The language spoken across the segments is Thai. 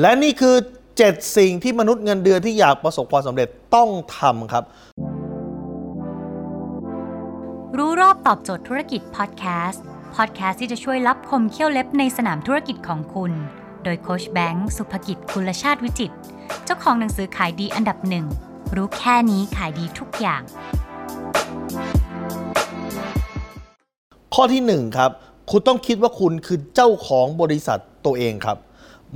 และนี่คือ 7 สิ่งที่มนุษย์เงินเดือนที่อยากประสบความสำเร็จต้องทำครับ รู้รอบตอบโจทย์ธุรกิจพอดแคสต์พอดแคสต์ที่จะช่วยรับคมเขี้ยวเล็บในสนามธุรกิจของคุณ โดยโคชแบงค์สุภกิจคุลชาติวิจิต เจ้าของหนังสือขายดีอันดับหนึ่งรู้แค่นี้ขายดีทุกอย่าง ข้อที่ 1 ครับ คุณต้องคิดว่าคุณคือเจ้าของบริษัทตัวเองครับ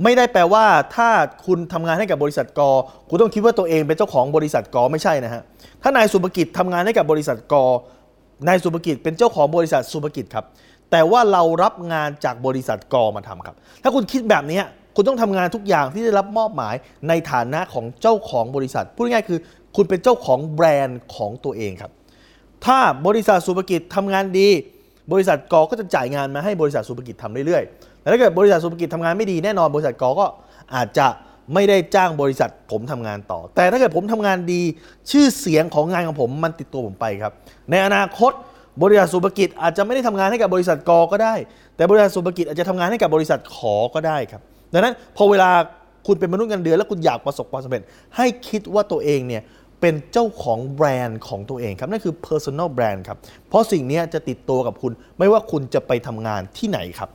ไม่ได้แปลว่าถ้าคุณทำงานให้กับบริษัทกอคุณต้องคิดว่าตัวเองเป็นเจ้าของบริษัทกอไม่ใช่นะฮะถ้านายสุภกิจทำงานให้กับบริษัทกอนายสุภกิจเป็นเจ้าของบริษัทสุภกิจครับ แต่ว่าเรารับงานจากบริษัทกอมาทำครับ ถ้าคุณคิดแบบนี้คุณต้องทำงานทุกอย่างที่ได้รับมอบหมายในฐานะของเจ้าของบริษัทพูดง่ายๆคือ คุณเป็นเจ้าของแบรนด์ของตัวเองครับ ถ้าบริษัทสุภกิจทำงานดี บริษัทกอก็จะจ่ายงานมาให้บริษัทสุภกิจทำเรื่อยๆแต่ถ้าเกิดบริษัทสุภกิจทำงานไม่ดีแน่นอนบริษัทกอก็อาจจะไม่ได้จ้างบริษัทผมทำงานต่อ แต่ถ้าเกิดผมทำงานดี ชื่อเสียงของงานของผมมันติดตัวผมไปครับ ในอนาคตบริษัทสุภกิจอาจจะไม่ได้ทำงานให้กับบริษัทกอก็ได้ แต่บริษัทสุภกิจอาจจะทำงานให้กับบริษัทขอก็ได้ครับ ดังนั้นพอเวลาคุณเป็นมนุษย์เงินเดือนแล้วคุณอยากประสบความสำเร็จ ให้คิดว่าตัวเองเนี่ย เป็นเจ้าของแบรนด์ของตัวเองครับนั่นคือ personal brand ครับ เพราะสิ่งนี้จะติดตัวกับคุณ ไม่ว่าคุณจะไปทำงานที่ไหนครับ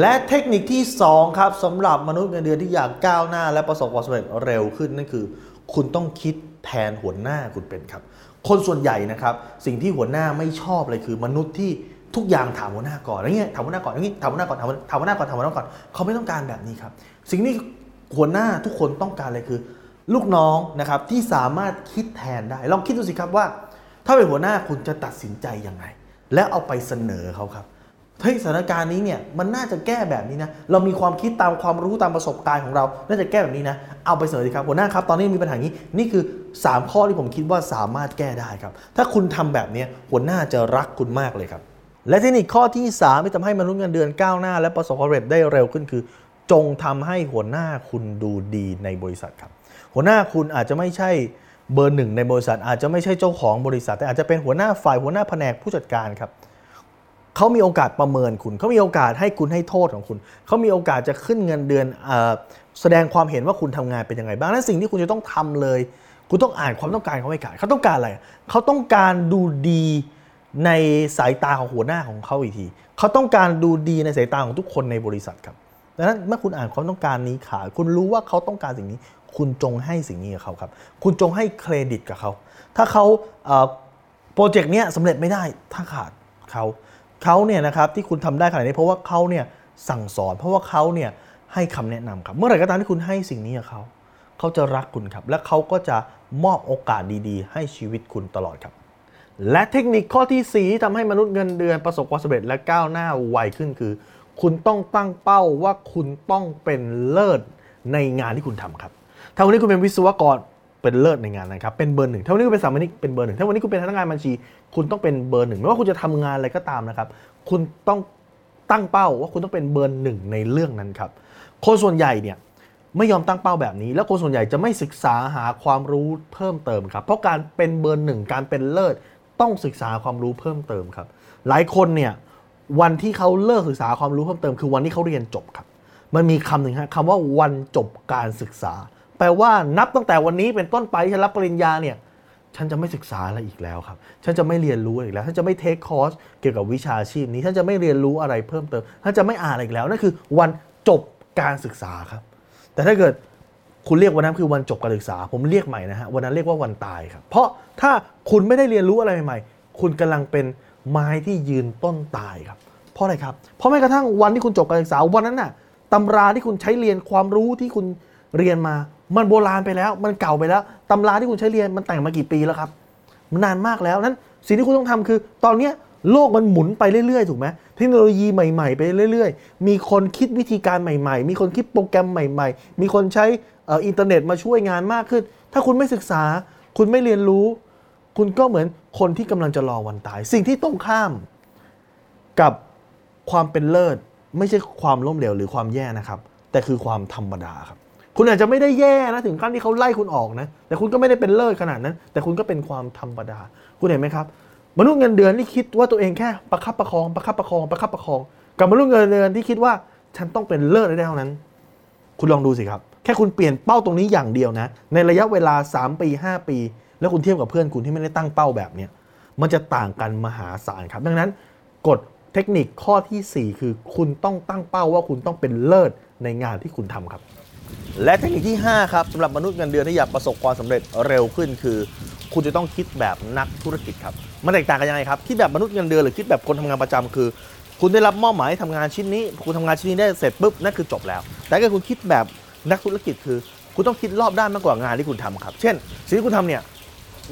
และเทคนิคที่ 2 ครับสำหรับมนุษย์เงินเดือนที่อยากก้าวหน้า และประสบความสำเร็จเร็วขึ้นนั่นคือ คุณต้องคิดแทนหัวหน้าคุณเป็นครับ คนส่วนใหญ่นะครับสิ่งที่หัวหน้าไม่ชอบเลยคือ มนุษย์ที่ทุกอย่างถามหัวหน้าก่อนอะไรเงี้ยถามหัวหน้าก่อนอย่างนี้ถามหัวหน้าก่อนถามหัวหน้าก่อนถามหัวหน้าก่อนเขาไม่ต้องการแบบนี้ครับ สิ่งที่หัวหน้าทุกคนต้องการเลยคือ ลูกน้องนะครับที่สามารถคิดแทนได้ ลองคิดดูสิครับว่า ถ้าเป็นหัวหน้าคุณจะตัดสินใจยังไง แล้วเอาไปเสนอเขาครับเฮ้ยสถานการณ์นี้เนี่ยมันน่าจะแก้แบบนี้นะเรามีความคิดตามความรู้ตามประสบการณ์ของเรา น่าจะแก้แบบนี้นะ เอาไปเสนอสิครับหัวหน้าครับตอนนี้มีปัญหานี้นี่คือ 3 ข้อที่ผมคิดว่าสามารถแก้ได้ครับ ถ้าคุณทำแบบนี้หัวหน้าจะรักคุณมากเลยครับ และเทคนิคข้อที่ 3 ที่ทำให้มนุษย์เงินเดือนก้าวหน้า และประสบความสำเร็จได้เร็วขึ้นคือ จงทำให้หัวหน้าคุณดูดีในบริษัทครับ หัวหน้าคุณอาจจะไม่ใช่เบอร์หนึ่งในบริษัท อาจจะไม่ใช่เจ้าของบริษัท แต่อาจจะเป็นหัวหน้าฝ่ายหัวหน้าแผนกผู้จัดการครับเขามีโอกาสประเมินคุณเขามีโอกาสให้คุณให้โทษของคุณเขามีโอกาสจะขึ้นเงินเดือนอแสดงความเห็นว่าคุณทำงานเป็นยังไงบ้างนั้นสิ่งที่คุณจะต้องทำเลย คุณต้องอ่านความต้องการเขาไว้ก่อนเขาต้องการอะไรเขาต้องการดูดีในสายตาของหัวหน้าของเขาอีกทีเขาต้องการดูดีในสายตาของทุกคนในบริษัทครับ ดังนั้นเมื่อคุณอ่านความต้องการนี้ขาดคุณรู้ว่าเขาต้องการสิ่งนี้ คุณจงให้สิ่งนี้กับเขาครับ คุณจงให้เครดิตกับเขา ถ้าเขาโปรเจกต์นี้สำเร็จไม่ได้ถ้าขาดเขาเขาเนี่ยนะครับที่คุณทำได้ขนาดนี้เพราะว่าเขาเนี่ยสั่งสอน เพราะว่าเขาเนี่ยให้คำแนะนำครับ เมื่อไหร่ก็ตามที่คุณให้สิ่งนี้กับเขาเขาจะรักคุณครับ และเขาก็จะมอบโอกาสดีๆ ให้ชีวิตคุณตลอดครับและเทคนิคข้อที่4ที่ทำให้มนุษย์เงินเดือนประสบความสำเร็จและก้าวหน้าไวขึ้นคือ คุณต้องตั้งเป้าว่าคุณต้องเป็นเลิศในงานที่คุณทำครับ ถ้าวันนี้คุณเป็นวิศวกรเป็นเลิศในงานนะครับ เป็นเบอร์หนึ่งถ้าวันนี้คุณเป็นสามัญเป็นเบอร์หนึ่งถ้าวันนี้คุณเป็นพนักงานบัญชี คุณต้องเป็นเบอร์หนึ่งไม่ว่าคุณจะทำงานอะไรก็ตามนะครับ คุณต้องตั้งเป้าว่าคุณต้องเป็นเบอร์หนึ่งในเรื่องนั้นครับ คนส่วนใหญ่เนี่ยไม่ยอมตั้งเป้าแบบนี้ แล้วคนส่วนใหญ่จะไม่ศึกษาหาความรู้เพิ่มเติมครับ เพราะการเป็นเบอร์หนึ่งการเป็นเลิศต้องศึกษาความรู้เพิ่มเติมครับ หลายคนเนี่ย วันที่เขาเลิกศึกษาความรู้เพิ่มเติมคือวันที่เขาเรียนจบครับ มันมีคำหนึ่งครับคำว่าวันจบการศึกษา แปลว่านับตั้งแต่วันนี้เป็นต้นไปฉันรับปริญญาเนี่ยฉันจะไม่ศึกษาอะไรอีกแล้วครับ ฉันจะไม่เรียนรู้อีกแล้ว ฉันจะไม่เทคคอร์สเกี่ยวกับวิชาชีพนี้ ฉันจะไม่เรียนรู้อะไรเพิ่มเติม ฉันจะไม่อ่านอะไรอีกแล้ว นั่นคือวันจบการศึกษาครับ แต่ถ้าเกิดคุณเรียกวันนั้นคือวันจบการศึกษา ผมเรียกใหม่นะฮะ วันนั้นเรียกว่าวันตายครับ เพราะถ้าคุณไม่ได้เรียนรู้อะไรใหม่ๆ คุณกำลังเป็น ไม้ที่ยืนต้นตายครับ เพราะอะไรครับ เพราะแม้กระทั่งวันที่คุณจบการศึกษาวันนั้นน่ะตำราที่คุณใช้เรียนความรู้ที่คุณเรียนมา มันโบราณไปแล้ว มันเก่าไปแล้วตำราที่คุณใช้เรียนมันแต่งมากี่ปีแล้วครับ มันนานมากแล้วนั้นสิ่งที่คุณต้องทำคือ ตอนนี้โลกมันหมุนไปเรื่อยๆ ถูกไหมเทคโนโลยีใหม่ๆ ไปเรื่อยๆ มีคนคิดวิธีการใหม่ๆ มีคนคิดโปรแกรมใหม่ ๆ มีคนใช้อินเทอร์เน็ตมาช่วยงานมากขึ้น ถ้าคุณไม่ศึกษา คุณไม่เรียนรู้ คุณก็เหมือนคนที่กำลังจะรอวันตาย สิ่งที่ตรงข้ามกับความเป็นเลิศ ไม่ใช่ความล้มเหลวหรือความแย่นะครับ แต่คือความธรรมดาครับ คุณอาจจะไม่ได้แย่นะถึงขั้นที่เขาไล่คุณออกนะ แต่คุณก็ไม่ได้เป็นเลิศขนาดนั้น แต่คุณก็เป็นความธรรมดา คุณเห็นไหมครับ มนุษย์เงินเดือนที่คิดว่าตัวเองแค่ประคับประคองประคับประคองประคับประคอง กับมนุษย์เงินเดือนที่คิดว่าฉันต้องเป็นเลิศได้เท่านั้น คุณลองดูสิครับ แค่คุณเปลี่ยนเป้าตรงนี้อย่างเดียวนะ ในระยะเวลา 3 ปี 5 ปี แล้วคุณเทียบกับเพื่อนคุณที่ไม่ได้ตั้งเป้าแบบเนี้ยมันจะต่างกันมหาศาลครับ ดังนั้นกฎเทคนิคข้อทีสี่4 คือคุณต้องตั้งเป้าว่าคุณต้องเป็นเลิศในงานที่คุณทำครับ และเทคนิคที่ 5 ครับสำหรับมนุษย์เงินเดือนที่อยากประสบความสำเร็จเร็วขึ้นคือ คุณจะต้องคิดแบบนักธุรกิจครับมันแตกต่างกันยังไงครับคิดแบบมนุษย์เงินเดือนหรือคิดแบบคนทำงานประจำคือ คุณได้รับมอบหมายให้ทำงานชิ้นนี้ คุณทำงานชิ้นนี้ได้เสร็จปุ๊บนั่นคือจบแล้ว แต่ถ้าคุณคิดแบบนักธุรกิจคือ คุณต้องคิดรอบด้านมากกว่างานที่คุณทำครับ เช่น สิ่งที่คุณทำเนี่ย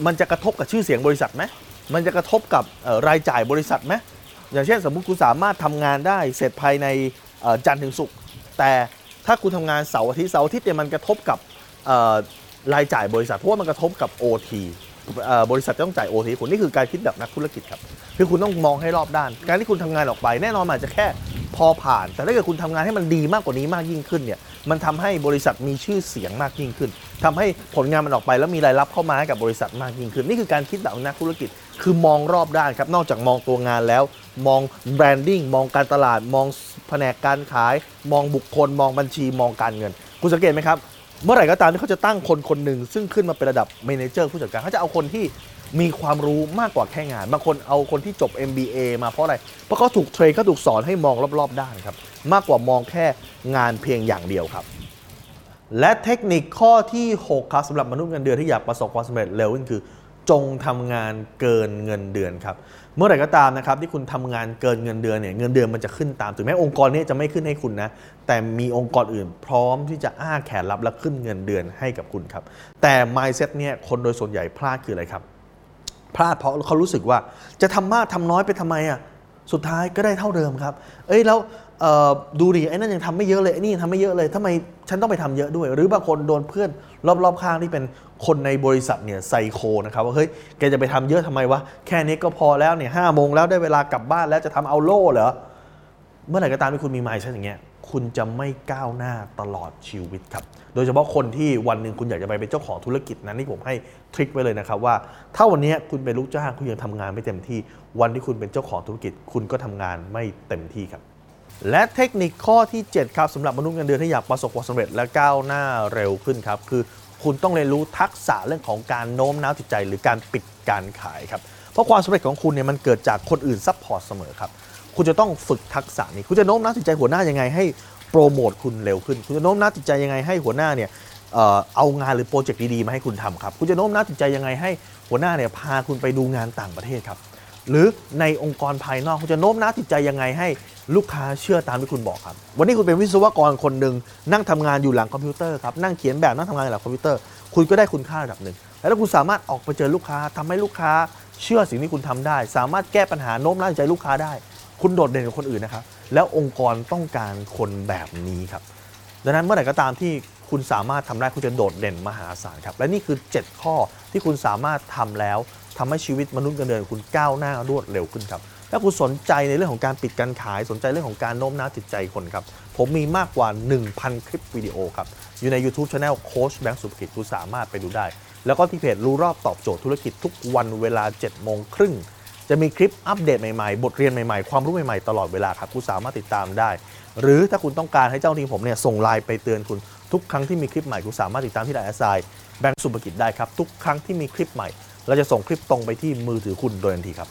มันจะกระทบกับชื่อเสียงบริษัทไหมมันจะกระทบกับรายจ่ายบริษัทไหมอย่างเช่นสมมุติคุณสามารถทำงานได้เสร็จภายในจันทร์ถึงศุกร์แต่ถ้าคุณทำงานเสาร์อาทิตย์เสาร์อาทิตย์เนี่ยมันกระทบกับรายจ่ายบริษัทเพราะว่ามันกระทบกับ OT เอ่อบริษัทจะต้องจ่าย OT คุณนี่คือการคิดแบบนักธุรกิจครับคือคุณต้องมองให้รอบด้าน การที่คุณทำงานออกไป แน่นอนมันอาจจะแค่ พอผ่าน แต่ถ้าเกิดคุณทำงานให้มันดีมากกว่านี้มากยิ่งขึ้นเนี่ยมันทำให้บริษัทมีชื่อเสียงมากยิ่งขึ้นทำให้ผลงานมันออกไปแล้วมีรายรับเข้ามาให้กับบริษัทมากยิ่งขึ้น นี่คือการคิดแบบนักธุรกิจคือมองรอบด้านครับ นอกจากมองตัวงานแล้ว มองแบรนดิ้งมองการตลาด มองแผนกการขาย มองบุคคล มองบัญชีมองการเงิน คุณสังเกตไหมครับ เมื่อไหร่ก็ตามที่เขาจะตั้งคนคนหนึ่งซึ่งขึ้นมาเป็นระดับเมนเจอร์ผู้จัดการเขาจะเอาคนที่ มีความรู้มากกว่าแค่งาน บางคนเอาคนที่จบ MBA มาเพราะอะไร เพราะเขาถูกเทรนเขาถูกสอนให้มองรอบๆด้านครับ มากกว่ามองแค่งานเพียงอย่างเดียวครับ และเทคนิคข้อที่ 6 ครับสำหรับมนุษย์เงินเดือนที่อยากประสบความสำเร็จเร็วนั่นคือจงทำงานเกินเงินเดือนครับ เมื่อไหร่ก็ตามนะครับที่คุณทำงานเกินเงินเดือนเนี่ยเงินเดือนมันจะขึ้นตามถึงแม้องค์กรนี้จะไม่ขึ้นให้คุณนะแต่มีองค์กรอื่นพร้อมที่จะอ้าแขนรับและขึ้นเงินเดือนให้กับคุณครับแต่ mindset เนี่ยคนโดยส่วนใหญ่พลาดคืออะไรครับ พลาดเพราะเขารู้สึกว่าจะทำมากทำน้อยไปทำไมอะสุดท้ายก็ได้เท่าเดิมครับ เอ้ยแล้วดูดิไอ้นั่นยังทำไม่เยอะเลยไอ้นี่ทำไม่เยอะเลยทำไมฉันต้องไปทำเยอะด้วย หรือบางคนโดนเพื่อนรอบๆข้างที่เป็นคนในบริษัทเนี่ยไซโคนะครับว่าเฮ้ยแกจะไปทำเยอะทำไมวะแค่นี้ก็พอแล้วเนี่ยห้าโมงแล้วได้เวลากลับบ้านแล้วจะทำเอาโล่เหรอเมื่อไหร่ก็ตามที่คุณมีไมายเช่นอย่างเงี้ย คุณจะไม่ก้าวหน้าตลอดชีวิตครับ โดยเฉพาะคนที่วันหนึ่งคุณอยากจะไปเป็นเจ้าของธุรกิจนั้นนี่ผมให้ทริคไว้เลยนะครับว่า ถ้าวันนี้คุณเป็นลูกจ้างคุณยังทำงานไม่เต็มที่ วันที่คุณเป็นเจ้าของธุรกิจ คุณก็ทำงานไม่เต็มที่ครับและเทคนิคข้อที่ 7 ครับสำหรับมนุษย์เงินเดือนที่อยากประสบความสำเร็จและก้าวหน้าเร็วขึ้นครับ คือคุณต้องเรียนรู้ทักษะเรื่องของการโน้มน้าวจิตใจ หรือการปิดการขายครับ เพราะความสำเร็จของคุณเนี่ยมันเกิดจากคนอื่น support เสมอครับ คุณจะต้องฝึกทักษะนี้ คุณจะโน้มน้าวจิตใจหัวหน้ายังไงให้โปรโมทคุณเร็วขึ้น คุณจะโน้มน้าวจิตใจยังไงให้หัวหน้าเนี่ยเอางานหรือโปรเจกต์ดีๆมาให้คุณทำครับ คุณจะโน้มน้าวจิตใจยังไงให้หัวหน้าเนี่ยพาคุณไปดูงานต่างประเทศครับ หรือในองค์กรภายนอกคุณจะโน้มน้าวจิตใจยังไงให้ลูกค้าเชื่อตามที่คุณบอกครับ วันนี้คุณเป็นวิศวกรคนหนึ่งนั่งทำงานอยู่หลังคอมพิวเตอร์ครับ นั่งเขียนแบบนั่งทำงานอยู่หลังคอมพิวเตอร์ คุณก็ได้คุณค่าระดับหนึ่ง แล้วถ้าคุณสามารถออกไปเจอลูกค้าทำให้ลูกค้าเชื่อสิ่งที่คุณทำได้ สามารถแก้ปัญหาโน้มน้าวจิตใจลูกค้าได้ คุณโดดเด่นกว่าคนอื่นนะครับ แล้วองค์กรต้องการคนแบบนี้ครับ ดังนั้นเมื่อไหร่ก็ตามที่คุณสามารถทำได้คุณจะโดดเด่นมหาศาลครับ และนี่คือ 7 ข้อที่คุณสามารถทำแล้วทำให้ชีวิตมนุษย์เงินเดือนคุณก้าวหน้ารวดเร็วขึ้นครับถ้าคุณสนใจในเรื่องของการปิดการขายสนใจเรื่องของการโน้มน้าวจิตใจคนครับ ผมมีมากกว่า 1,000 คลิปวิดีโอครับ อยู่ใน YouTube Channel โค้ชแบงค์สุภกิจคุณสามารถไปดูได้ แล้วก็ที่เพจรู้รอบตอบโจทย์ธุรกิจทุกวันเวลา 7 โมงครึ่ง จะมีคลิปอัปเดตใหม่ๆ บทเรียนใหม่ๆ ความรู้ใหม่ๆ ตลอดเวลาครับ คุณสามารถติดตามได้ หรือถ้าคุณต้องการให้เจ้าทีมผมเนี่ยส่งไลน์ไปเตือนคุณทุกครั้งที่มีคลิปใหม่ คุณสามารถติดตามที่ไลน์ at sign แบงค์สุภกิจได้ครับ ทุกครั้งที่มีคลิปใหม่ เราจะส่งคลิปตรงไปที่มือถือคุณโดยทันทีครับ